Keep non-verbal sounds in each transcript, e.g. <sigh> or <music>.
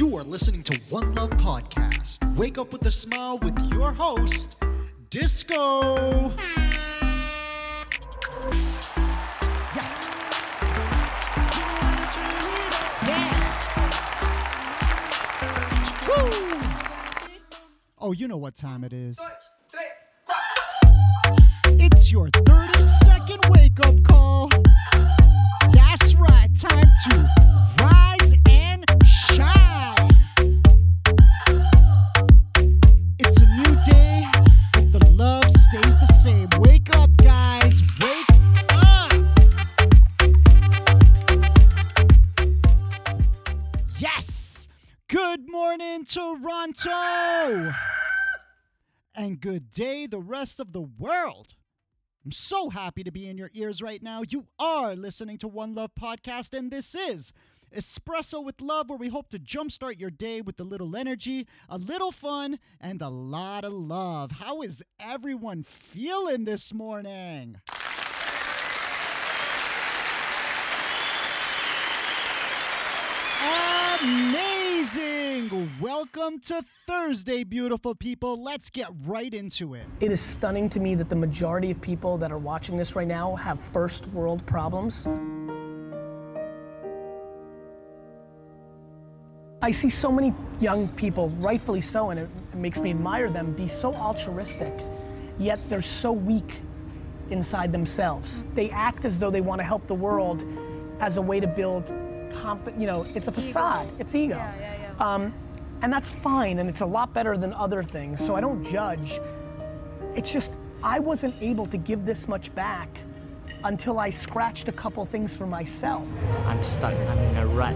You are listening to One Love Podcast. Wake up with a smile with your host, Disco. Yes. Yeah. Woo. Oh, you know what time it is. It's your 30 second wake up call. That's right, time to rise morning, Toronto! And good day, the rest of the world. I'm so happy to be in your ears right now. You are listening to One Love Podcast, and this is Espresso with Love, where we hope to jumpstart your day with a little energy, a little fun, and a lot of love. How is everyone feeling this morning? Amazing! Welcome to Thursday, beautiful people. Let's get right into it. It is stunning to me that the majority of people that are watching this right now have first world problems. I see so many young people, rightfully so, and it makes me admire them, be so altruistic, yet they're so weak inside themselves. They act as though they want to help the world as a way to build confi- you know, it's a facade, it's ego. Yeah, yeah, yeah. Um, and that's fine, and it's a lot better than other things, so I don't judge. It's just, I wasn't able to give this much back until I scratched a couple things for myself. I'm stuck. I'm in a rut.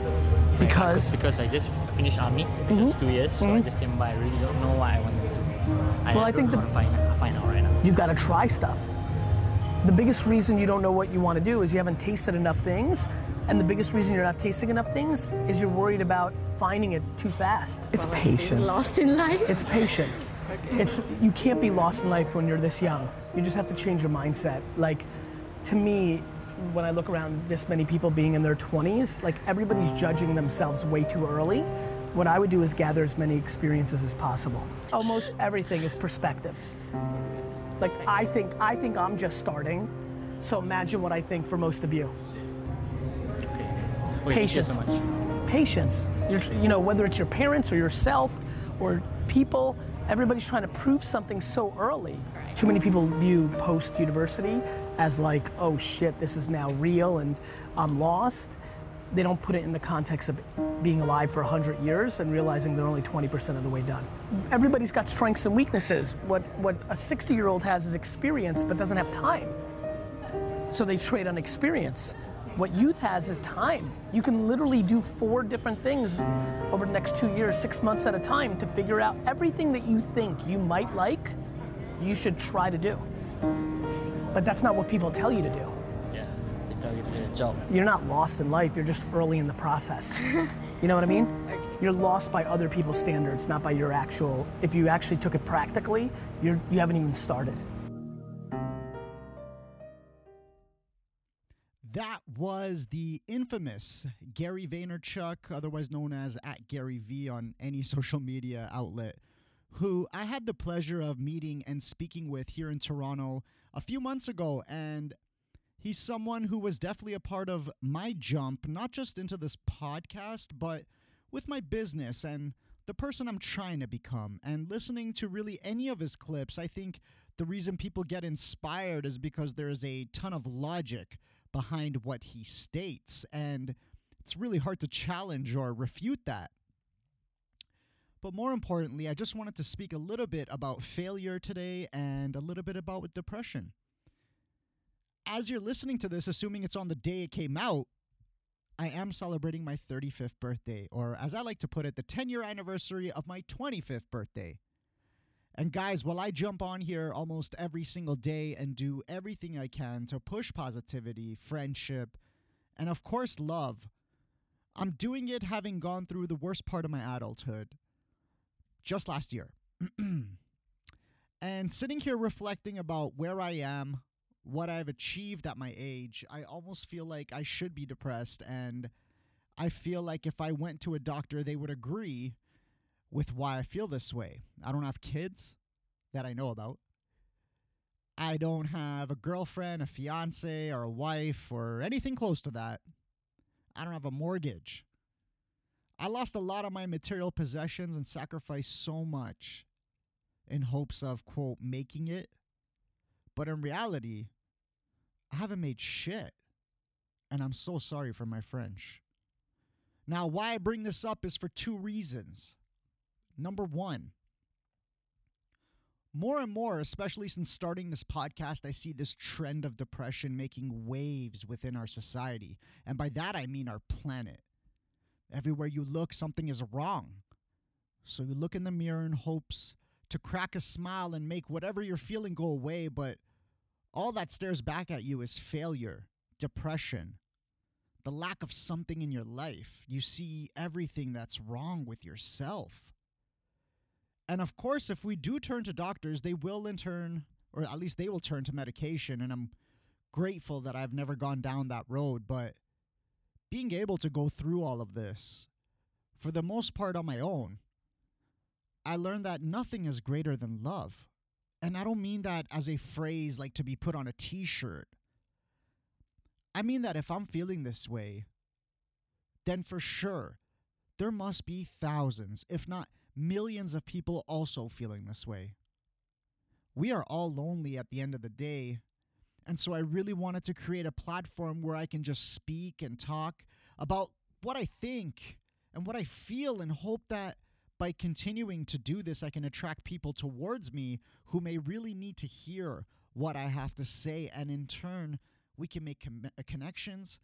Because? Because I just finished army. It's two years, so I just came by. I really don't know what I want to do. I, Well, I think the- find, find out right now. You've got to try stuff. The biggest reason you don't know what you want to do is you haven't tasted enough things. And the biggest reason you're not tasting enough things is you're worried about finding it too fast. It's patience. Lost in life. It's patience. It's you can't be lost in life when you're this young. You just have to change your mindset. Like to me, when I look around this many people being in their 20s, like everybody's judging themselves way too early. What I would do is gather as many experiences as possible. Almost everything is perspective. Like I think I think I'm just starting. So imagine what I think for most of you. Wait, thank you Patience. so much. Patience. You're, you know, whether it's your parents or yourself or people, everybody's trying to prove something so early. Too many people view post university as like, oh shit, this is now real and I'm lost. They don't put it in the context of being alive for 100 years and realizing they're only 20% of the way done. Everybody's got strengths and weaknesses. What, what a 60 year old has is experience but doesn't have time. So they trade on experience. What youth has is time. You can literally do four different things over the next two years, six months at a time to figure out everything that you think you might like, you should try to do. But that's not what people tell you to do. Job. You're not lost in life, you're just early in the process. <laughs> you know what I mean? You're lost by other people's standards, not by your actual. If you actually took it practically, you're, you haven't even started. That was the infamous Gary Vaynerchuk, otherwise known as at Gary V on any social media outlet, who I had the pleasure of meeting and speaking with here in Toronto a few months ago. And he's someone who was definitely a part of my jump, not just into this podcast, but with my business and the person I'm trying to become. And listening to really any of his clips, I think the reason people get inspired is because there is a ton of logic behind what he states. And it's really hard to challenge or refute that. But more importantly, I just wanted to speak a little bit about failure today and a little bit about depression. As you're listening to this, assuming it's on the day it came out, I am celebrating my 35th birthday, or as I like to put it, the 10 year anniversary of my 25th birthday. And guys, while I jump on here almost every single day and do everything I can to push positivity, friendship, and of course, love, I'm doing it having gone through the worst part of my adulthood just last year. <clears throat> and sitting here reflecting about where I am, what I've achieved at my age, I almost feel like I should be depressed and I feel like if I went to a doctor, they would agree with why I feel this way. I don't have kids that I know about. I don't have a girlfriend, a fiance, or a wife, or anything close to that. I don't have a mortgage. I lost a lot of my material possessions and sacrificed so much in hopes of, quote, making it. But in reality, I haven't made shit. And I'm so sorry for my French. Now, why I bring this up is for two reasons. Number one, more and more, especially since starting this podcast, I see this trend of depression making waves within our society. And by that, I mean our planet. Everywhere you look, something is wrong. So you look in the mirror in hopes to crack a smile and make whatever you're feeling go away, but all that stares back at you is failure, depression, the lack of something in your life. You see everything that's wrong with yourself. And of course, if we do turn to doctors, they will in turn, or at least they will turn to medication. And I'm grateful that I've never gone down that road. But being able to go through all of this, for the most part on my own, I learned that nothing is greater than love. And I don't mean that as a phrase like to be put on a t shirt. I mean that if I'm feeling this way, then for sure, there must be thousands, if not millions of people also feeling this way. We are all lonely at the end of the day. And so I really wanted to create a platform where I can just speak and talk about what I think and what I feel and hope that by continuing to do this, I can attract people towards me who may really need to hear what I have to say. And in turn, we can make com- connections,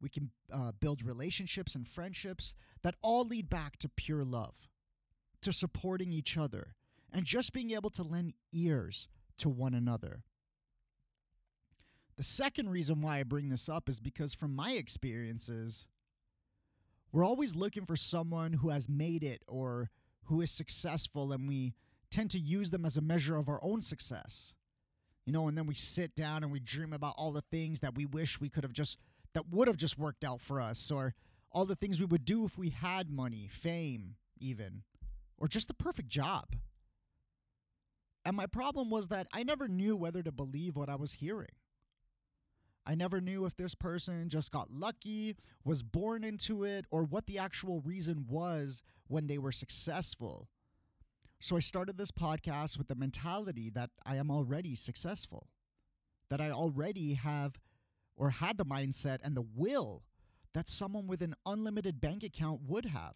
we can uh, build relationships and friendships that all lead back to pure love to supporting each other and just being able to lend ears to one another. The second reason why I bring this up is because, from my experiences, we're always looking for someone who has made it or who is successful, and we tend to use them as a measure of our own success. You know, and then we sit down and we dream about all the things that we wish we could have just, that would have just worked out for us, or all the things we would do if we had money, fame, even or just the perfect job. And my problem was that I never knew whether to believe what I was hearing. I never knew if this person just got lucky, was born into it, or what the actual reason was when they were successful. So I started this podcast with the mentality that I am already successful, that I already have or had the mindset and the will that someone with an unlimited bank account would have.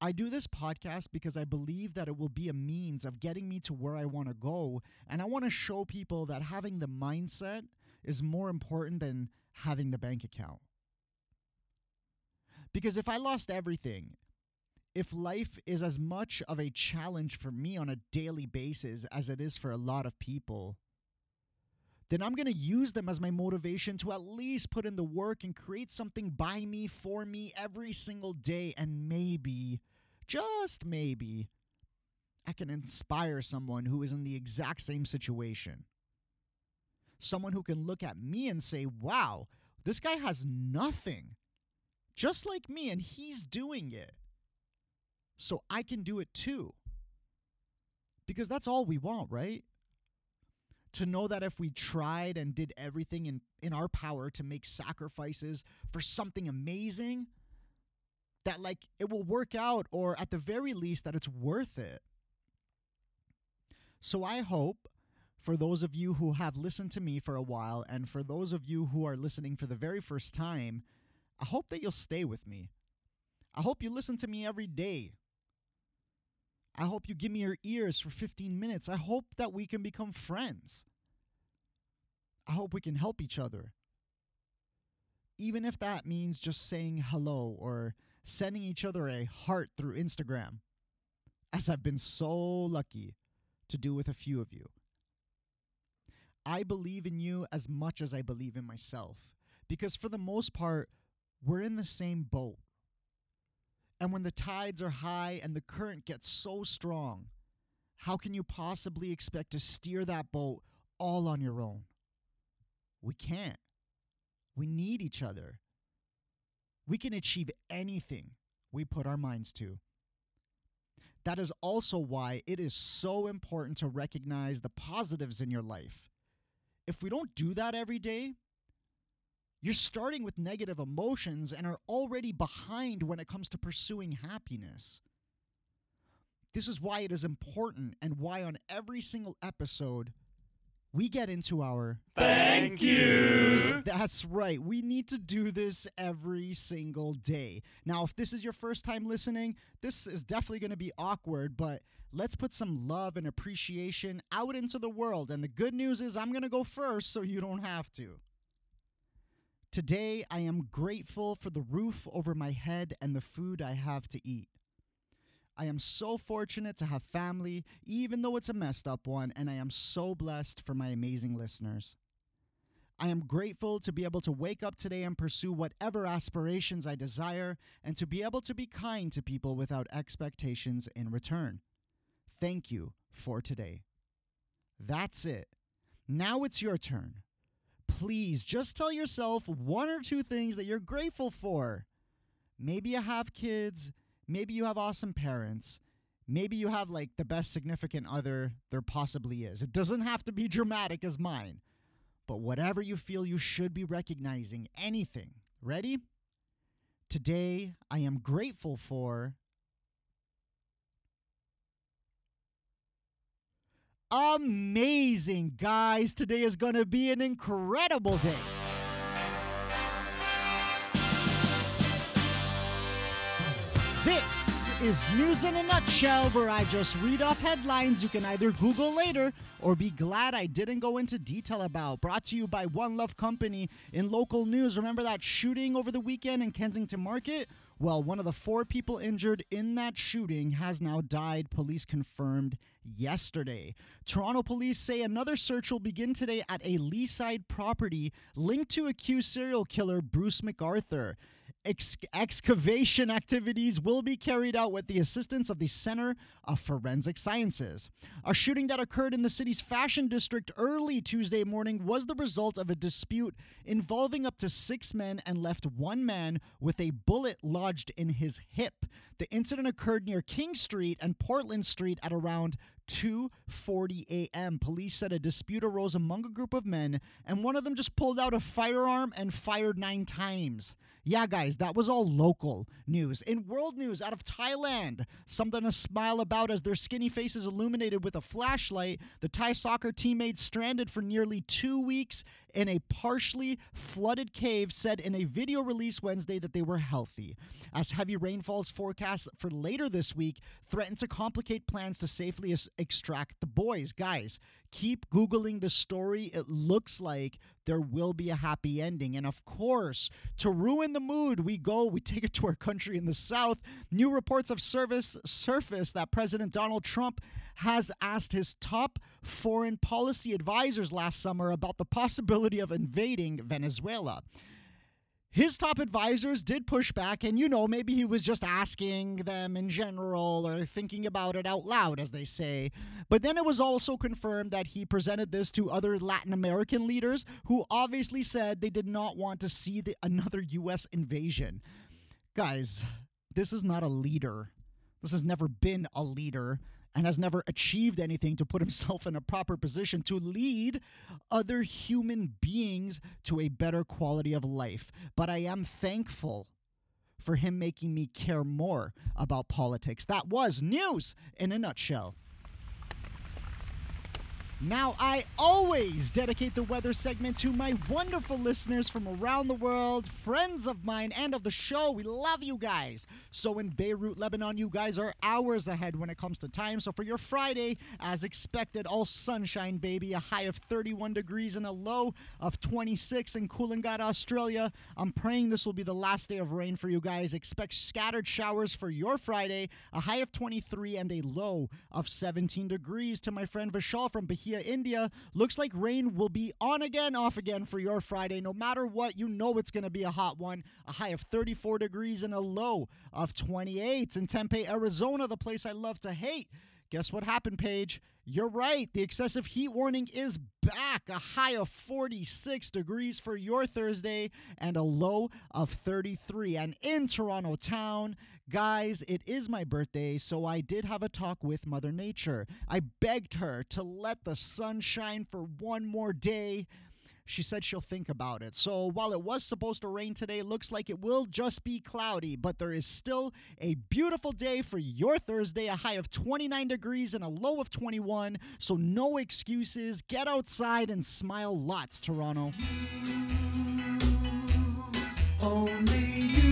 I do this podcast because I believe that it will be a means of getting me to where I want to go. And I want to show people that having the mindset is more important than having the bank account. Because if I lost everything, if life is as much of a challenge for me on a daily basis as it is for a lot of people, then I'm going to use them as my motivation to at least put in the work and create something by me, for me, every single day. And maybe, just maybe, I can inspire someone who is in the exact same situation. Someone who can look at me and say, wow, this guy has nothing, just like me, and he's doing it. So I can do it too. Because that's all we want, right? to know that if we tried and did everything in, in our power to make sacrifices for something amazing, that like it will work out, or at the very least, that it's worth it. So I hope for those of you who have listened to me for a while, and for those of you who are listening for the very first time, I hope that you'll stay with me. I hope you listen to me every day. I hope you give me your ears for 15 minutes. I hope that we can become friends. I hope we can help each other. Even if that means just saying hello or sending each other a heart through Instagram, as I've been so lucky to do with a few of you. I believe in you as much as I believe in myself because, for the most part, we're in the same boat. And when the tides are high and the current gets so strong, how can you possibly expect to steer that boat all on your own? We can't. We need each other. we can achieve anything we put our minds to. That is also why it is so important to recognize the positives in your life. If we don't do that every day, you're starting with negative emotions and are already behind when it comes to pursuing happiness. This is why it is important and why on every single episode we get into our Thank you. <laughs> That's right. We need to do this every single day. Now, if this is your first time listening, this is definitely going to be awkward, but let's put some love and appreciation out into the world. And the good news is, I'm going to go first so you don't have to. Today, I am grateful for the roof over my head and the food I have to eat. I am so fortunate to have family, even though it's a messed up one, and I am so blessed for my amazing listeners. I am grateful to be able to wake up today and pursue whatever aspirations I desire, and to be able to be kind to people without expectations in return. Thank you for today. That's it. Now it's your turn. Please just tell yourself one or two things that you're grateful for. Maybe you have kids maybe you have awesome parents. Maybe you have like the best significant other there possibly is. It doesn't have to be dramatic as mine. But whatever you feel you should be recognizing, anything. Ready? Today, I am grateful for. Amazing, guys. Today is going to be an incredible day. Is News in a Nutshell, where I just read off headlines you can either Google later or be glad I didn't go into detail about. Brought to you by One Love Company in local news. Remember that shooting over the weekend in Kensington Market? Well, one of the four people injured in that shooting has now died, police confirmed yesterday. Toronto police say another search will begin today at a Leaside property linked to accused serial killer Bruce McArthur ex- excavation activities will be carried out with the assistance of the Center of Forensic Sciences. A shooting that occurred in the city's fashion district early Tuesday morning was the result of a dispute involving up to six men and left one man with a bullet lodged in his hip. The incident occurred near King Street and Portland Street at around 2:40 a.m. Police said a dispute arose among a group of men and one of them just pulled out a firearm and fired 9 times. Yeah, guys, that was all local news. In world news out of Thailand, something to smile about as their skinny faces illuminated with a flashlight, the Thai soccer teammates stranded for nearly 2 weeks in a partially flooded cave said in a video release Wednesday that they were healthy. As heavy rainfalls forecast for later this week threaten to complicate plans to safely extract the boys. Guys, keep Googling the story. It looks like there will be a happy ending. And of course, to ruin the mood, we go, we take it to our country in the South. New reports of service surface that President Donald Trump has asked his top foreign policy advisors last summer about the possibility of invading Venezuela. His top advisors did push back, and you know, maybe he was just asking them in general or thinking about it out loud, as they say. But then it was also confirmed that he presented this to other Latin American leaders who obviously said they did not want to see the, another U.S. invasion. Guys, this is not a leader. This has never been a leader and has never achieved anything to put <laughs> himself in a proper position to lead other human beings to a better quality of life. But I am thankful for him making me care more about politics. That was news in a nutshell. Now, I always dedicate the weather segment to my wonderful listeners from around the world, friends of mine and of the show. We love you guys. So, in Beirut, Lebanon, you guys are hours ahead when it comes to time. So, for your Friday, as expected, all sunshine, baby, a high of 31 degrees and a low of 26 in Coolangatta, Australia. I'm praying this will be the last day of rain for you guys. Expect scattered showers for your Friday, a high of 23 and a low of 17 degrees. To my friend Vishal from Bahia. India. Looks like rain will be on again, off again for your Friday. No matter what, you know it's going to be a hot one. A high of 34 degrees and a low of 28. In Tempe, Arizona, the place I love to hate. Guess what happened, Paige? You're right. The excessive heat warning is back. A high of 46 degrees for your Thursday and a low of 33. And in Toronto town, guys, it is my birthday, so I did have a talk with Mother Nature. I begged her to let the sun shine for one more day she said she'll think about it. So while it was supposed to rain today, looks like it will just be cloudy, but there is still a beautiful day for your Thursday, a high of 29 degrees and a low of 21. So no excuses. Get outside and smile lots, Toronto. Only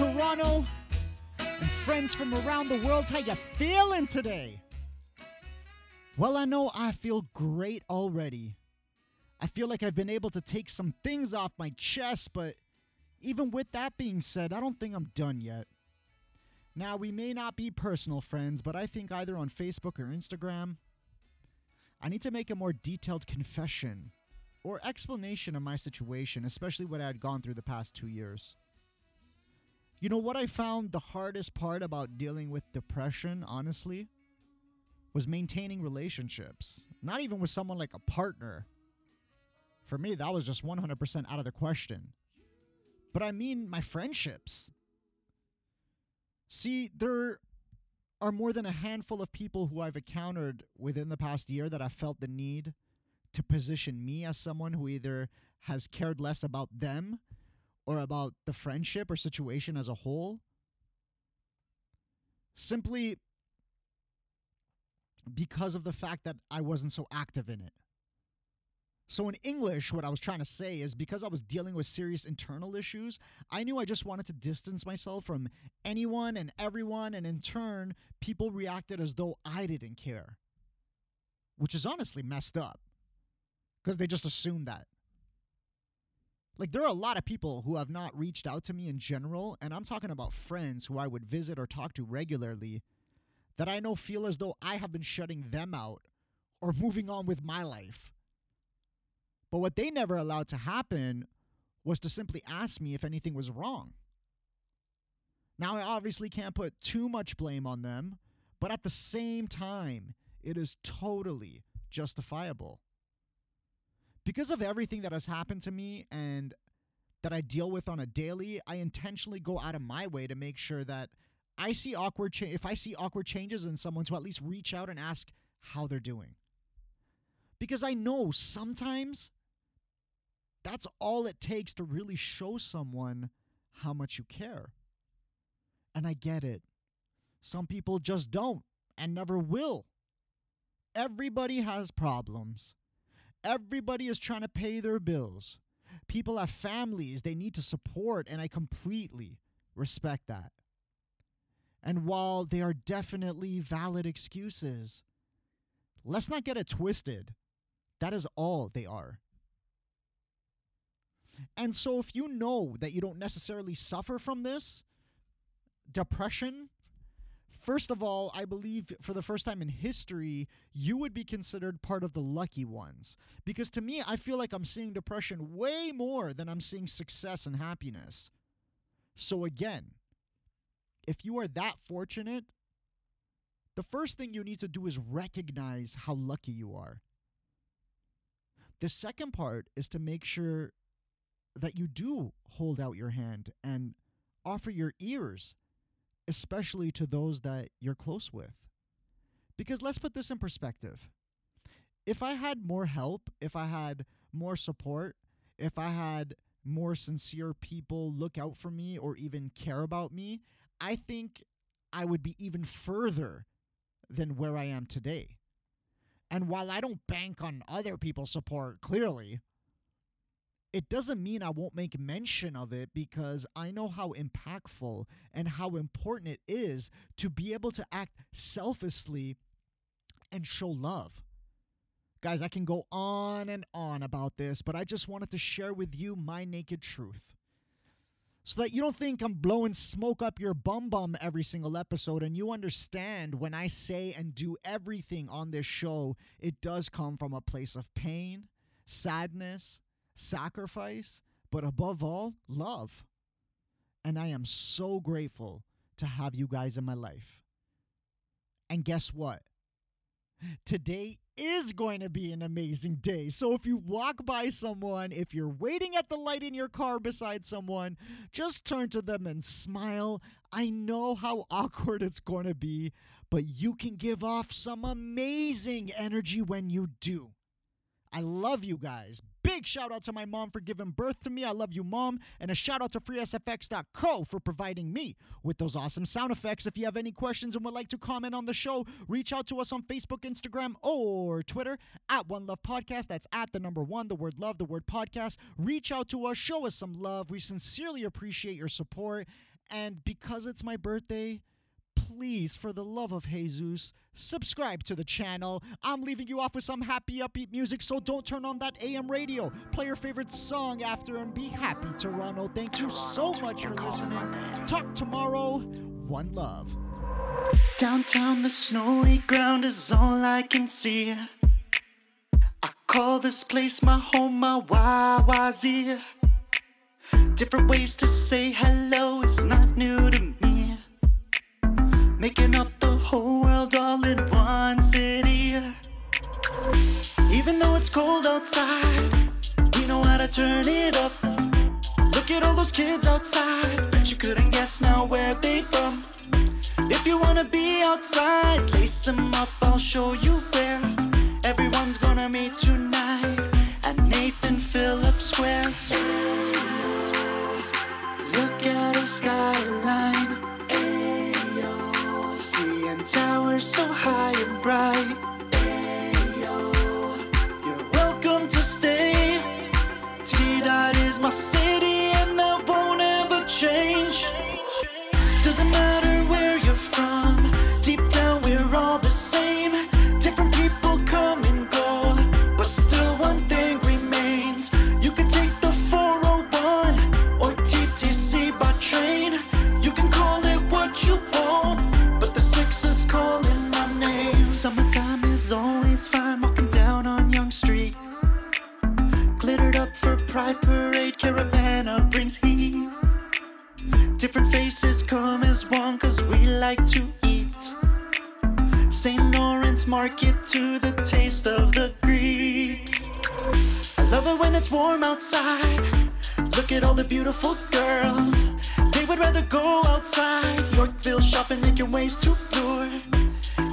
Toronto and friends from around the world. How you feeling today? Well, I know I feel great already. I feel like I've been able to take some things off my chest, but even with that being said, I don't think I'm done yet. Now, we may not be personal friends, but I think either on Facebook or Instagram, I need to make a more detailed confession or explanation of my situation, especially what I had gone through the past two years. You know what I found the hardest part about dealing with depression, honestly, was maintaining relationships. Not even with someone like a partner. For me, that was just 100% out of the question. But I mean, my friendships. See, there are more than a handful of people who I've encountered within the past year that I felt the need to position me as someone who either has cared less about them or about the friendship or situation as a whole. Simply because of the fact that I wasn't so active in it. So, in English, what I was trying to say is because I was dealing with serious internal issues, I knew I just wanted to distance myself from anyone and everyone, and in turn, people reacted as though I didn't care. Which is honestly messed up because they just assumed that. Like, there are a lot of people who have not reached out to me in general, and I'm talking about friends who I would visit or talk to regularly that I know feel as though I have been shutting them out or moving on with my life. But what they never allowed to happen was to simply ask me if anything was wrong. Now, I obviously can't put too much blame on them, but at the same time, it is totally justifiable because of everything that has happened to me and that I deal with on a daily, I intentionally go out of my way to make sure that I see awkward cha- if I see awkward changes in someone to at least reach out and ask how they're doing. Because I know sometimes that's all it takes to really show someone how much you care. And I get it. Some people just don't and never will. Everybody has problems. Everybody is trying to pay their bills. People have families they need to support, and I completely respect that. And while they are definitely valid excuses, let's not get it twisted. That is all they are. And so, if you know that you don't necessarily suffer from this, depression, First of all, I believe for the first time in history, you would be considered part of the lucky ones. Because to me, I feel like I'm seeing depression way more than I'm seeing success and happiness. So, again, if you are that fortunate, the first thing you need to do is recognize how lucky you are. The second part is to make sure that you do hold out your hand and offer your ears especially to those that you're close with. Because let's put this in perspective. If I had more help, if I had more support, if I had more sincere people look out for me or even care about me, I think I would be even further than where I am today. And while I don't bank on other people's support, clearly, it doesn't mean I won't make mention of it because I know how impactful and how important it is to be able to act selflessly and show love. Guys, I can go on and on about this, but I just wanted to share with you my naked truth. So that you don't think I'm blowing smoke up your bum bum every single episode, and you understand when I say and do everything on this show, it does come from a place of pain sadness, sacrifice, but above all, love. And I am so grateful to have you guys in my life. And guess what? Today is going to be an amazing day. So if you walk by someone, if you're waiting at the light in your car beside someone, just turn to them and smile. I know how <laughs> awkward it's going to be, but you can give off some amazing energy when you do. I love you guys. Big shout out to my mom for giving birth to me. I love you, mom. And a shout out to freesfx.co for providing me with those awesome sound effects. If you have any questions and would like to comment on the show, reach out to us on Facebook, Instagram, or Twitter at One Love Podcast. That's at the number one, the word love, the word podcast. Reach out to us, show us some love. We sincerely appreciate your support. And because it's my birthday, please, for the love of Jesus, subscribe to the channel. I'm leaving you off with some happy, upbeat music, so don't turn on that AM radio. Play your favorite song after and be happy, Toronto. Thank you so much for listening. Talk tomorrow. One love. Downtown, the snowy ground is all I can see. I call this place my home, my YYZ. Different ways to say hello is not outside, we know how to turn it up. Look at all those kids outside. Bet you couldn't guess now where they from. If you wanna be outside, lace them up, I'll show you where. Everyone's gonna meet tonight at Nathan Phillips Square. Look at the skyline. Ayo. Seeing towers so high and bright. My city and that won't ever change. At all the beautiful girls. They would rather go outside. Yorkville shopping, making ways to lure.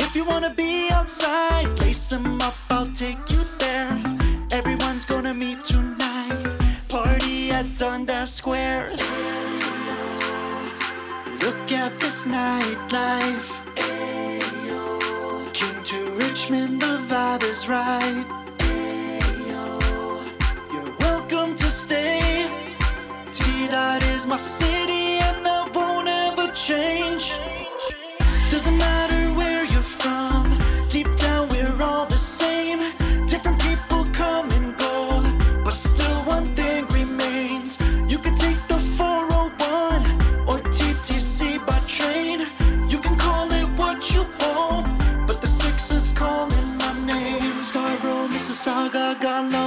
If you wanna be outside, lace them up, I'll take you there. Everyone's gonna meet tonight. Party at Dundas Square. Look at this nightlife. King to Richmond, the vibe is right. You're welcome to stay. T Dot is my city, and that won't ever change. Doesn't matter where you're from, deep down we're all the same. Different people come and go, but still one thing remains. You can take the 401 or TTC by train. You can call it what you want, but the six is calling my name. Scarborough, Mississauga, got the